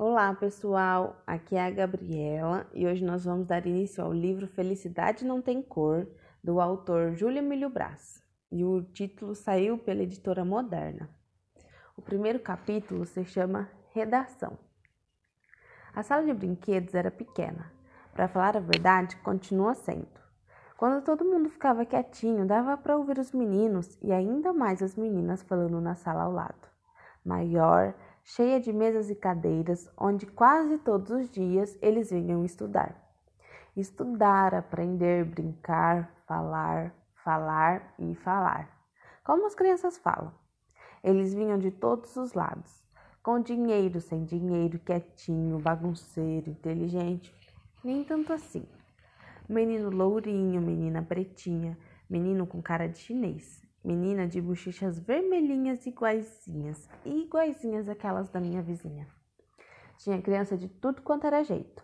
Olá pessoal, aqui é a Gabriela e hoje nós vamos dar início ao livro Felicidade Não Tem Cor, do autor Júlio Emílio Brás, e o título saiu pela editora Moderna. O primeiro capítulo se chama Redação. A sala de brinquedos era pequena, para falar a verdade, continua sendo. Quando todo mundo ficava quietinho, dava para ouvir os meninos e ainda mais as meninas falando na sala ao lado. Maior, cheia de mesas e cadeiras, onde quase todos os dias eles vinham estudar. Estudar, aprender, brincar, falar, falar e falar. Como as crianças falam. Eles vinham de todos os lados, com dinheiro, sem dinheiro, quietinho, bagunceiro, inteligente, nem tanto assim. Menino lourinho, menina pretinha, menino com cara de chinês, menina de bochechas vermelhinhas iguaizinhas, iguaizinhas aquelas da minha vizinha. Tinha criança de tudo quanto era jeito.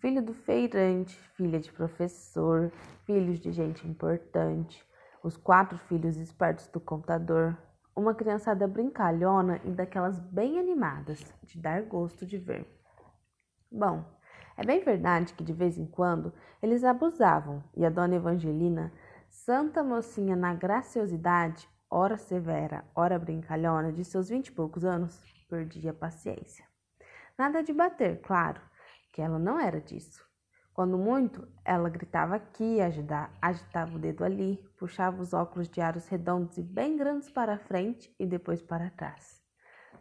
Filho do feirante, filha de professor, filhos de gente importante, os quatro filhos espertos do contador, uma criançada brincalhona e daquelas bem animadas, de dar gosto de ver. Bom, é bem verdade que de vez em quando eles abusavam e a dona Evangelina Santa mocinha na graciosidade, ora severa, ora brincalhona, de seus vinte e poucos anos, perdia a paciência. Nada de bater, claro, que ela não era disso. Quando muito, ela gritava aqui, agitava o dedo ali, puxava os óculos de aros redondos e bem grandes para frente e depois para trás.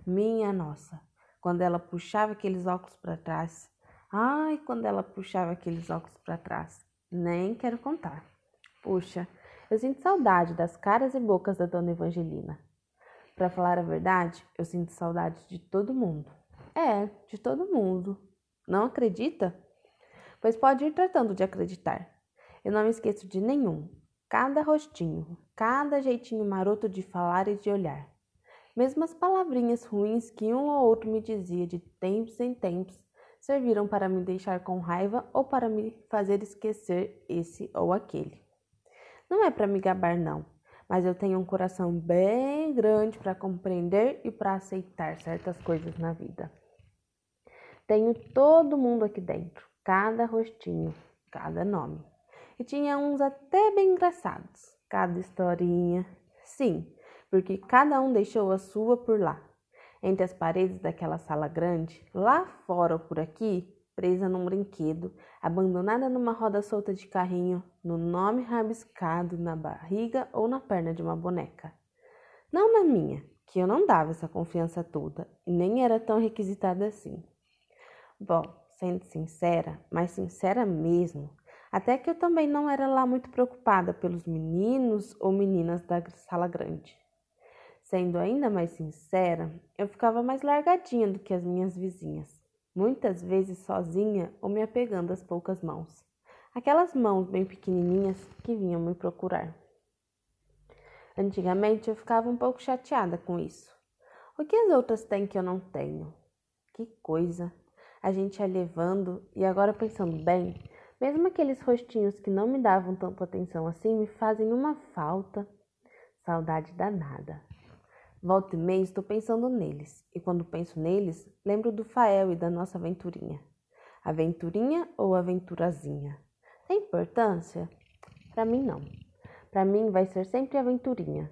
Minha nossa, quando ela puxava aqueles óculos para trás, ai, quando ela puxava aqueles óculos para trás, nem quero contar. Puxa, eu sinto saudade das caras e bocas da dona Evangelina. Para falar a verdade, eu sinto saudade de todo mundo. É, de todo mundo. Não acredita? Pois pode ir tratando de acreditar. Eu não me esqueço de nenhum. Cada rostinho, cada jeitinho maroto de falar e de olhar. Mesmo as palavrinhas ruins que um ou outro me dizia de tempos em tempos serviram para me deixar com raiva ou para me fazer esquecer esse ou aquele. Não é para me gabar, não, mas eu tenho um coração bem grande para compreender e para aceitar certas coisas na vida. Tenho todo mundo aqui dentro, cada rostinho, cada nome. E tinha uns até bem engraçados, cada historinha. Sim, porque cada um deixou a sua por lá. Entre as paredes daquela sala grande, lá fora ou por aqui, presa num brinquedo, abandonada numa roda solta de carrinho, no nome rabiscado na barriga ou na perna de uma boneca. Não na minha, que eu não dava essa confiança toda e nem era tão requisitada assim. Bom, sendo sincera, mas sincera mesmo, até que eu também não era lá muito preocupada pelos meninos ou meninas da sala grande. Sendo ainda mais sincera, eu ficava mais largadinha do que as minhas vizinhas muitas vezes sozinha ou me apegando às poucas mãos, aquelas mãos bem pequenininhas que vinham me procurar. Antigamente eu ficava um pouco chateada com isso. O que as outras têm que eu não tenho? Que coisa! A gente ia levando e agora pensando bem, mesmo aqueles rostinhos que não me davam tanta atenção assim me fazem uma falta. Saudade danada. Volta e meia estou pensando neles, e quando penso neles, lembro do Fael e da nossa aventurinha. Aventurinha ou aventurazinha? Tem importância? Para mim, não. Para mim, vai ser sempre aventurinha.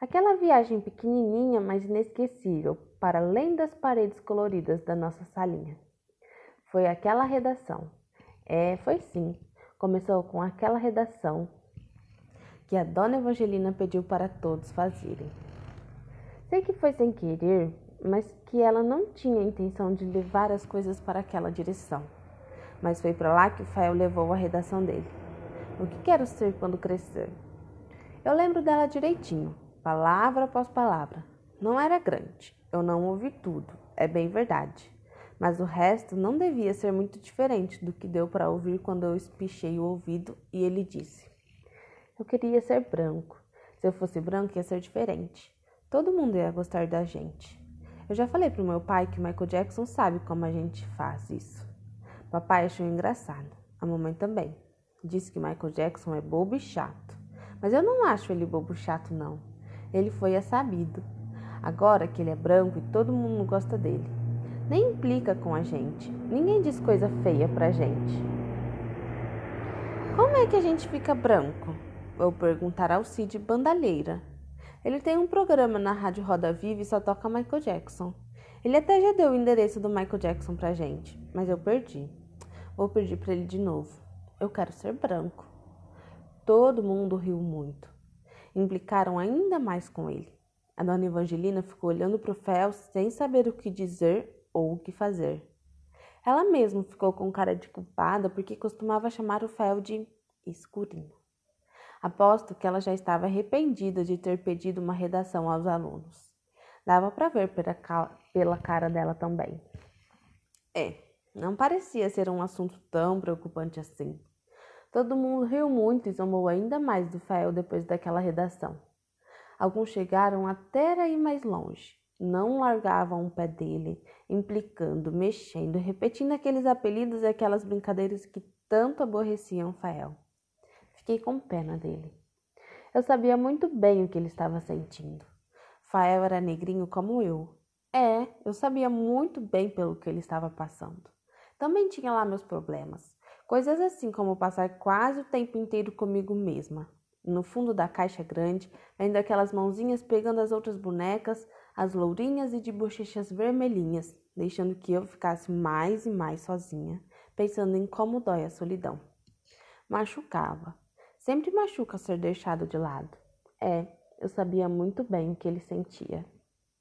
Aquela viagem pequenininha, mas inesquecível, para além das paredes coloridas da nossa salinha. Foi aquela redação. É, foi sim. Começou com aquela redação que a dona Evangelina pediu para todos fazerem. Sei que foi sem querer, mas que ela não tinha intenção de levar as coisas para aquela direção. Mas foi para lá que o Fael levou a redação dele. O que quero ser quando crescer? Eu lembro dela direitinho, palavra após palavra. Não era grande, eu não ouvi tudo, é bem verdade. Mas o resto não devia ser muito diferente do que deu para ouvir quando eu espichei o ouvido e ele disse: Eu queria ser branco. Se eu fosse branco, ia ser diferente. Todo mundo ia gostar da gente. Eu já falei pro meu pai que o Michael Jackson sabe como a gente faz isso. Papai achou engraçado. A mamãe também. Disse que Michael Jackson é bobo e chato. Mas eu não acho ele bobo e chato, não. Ele foi sabido. Agora que ele é branco e todo mundo gosta dele. Nem implica com a gente. Ninguém diz coisa feia pra gente. Como é que a gente fica branco? Vou perguntar ao Cid Bandalheira. Ele tem um programa na Rádio Roda Viva e só toca Michael Jackson. Ele até já deu o endereço do Michael Jackson pra gente, mas eu perdi. Vou pedir para ele de novo. Eu quero ser branco. Todo mundo riu muito. Implicaram ainda mais com ele. A dona Evangelina ficou olhando para o Fel sem saber o que dizer ou o que fazer. Ela mesma ficou com cara de culpada porque costumava chamar o Fel de escurinho. Aposto que ela já estava arrependida de ter pedido uma redação aos alunos. Dava para ver pela cara dela também. É, não parecia ser um assunto tão preocupante assim. Todo mundo riu muito e zombou ainda mais do Fael depois daquela redação. Alguns chegaram até ir mais longe. Não largavam o pé dele, implicando, mexendo, repetindo aqueles apelidos e aquelas brincadeiras que tanto aborreciam Fael. Fiquei com pena dele. Eu sabia muito bem o que ele estava sentindo. Fael era negrinho como eu. É, eu sabia muito bem pelo que ele estava passando. Também tinha lá meus problemas. Coisas assim como passar quase o tempo inteiro comigo mesma. No fundo da caixa grande, ainda aquelas mãozinhas pegando as outras bonecas, as lourinhas e de bochechas vermelhinhas, deixando que eu ficasse mais e mais sozinha, pensando em como dói a solidão. Machucava. Sempre machuca ser deixado de lado. É, eu sabia muito bem o que ele sentia.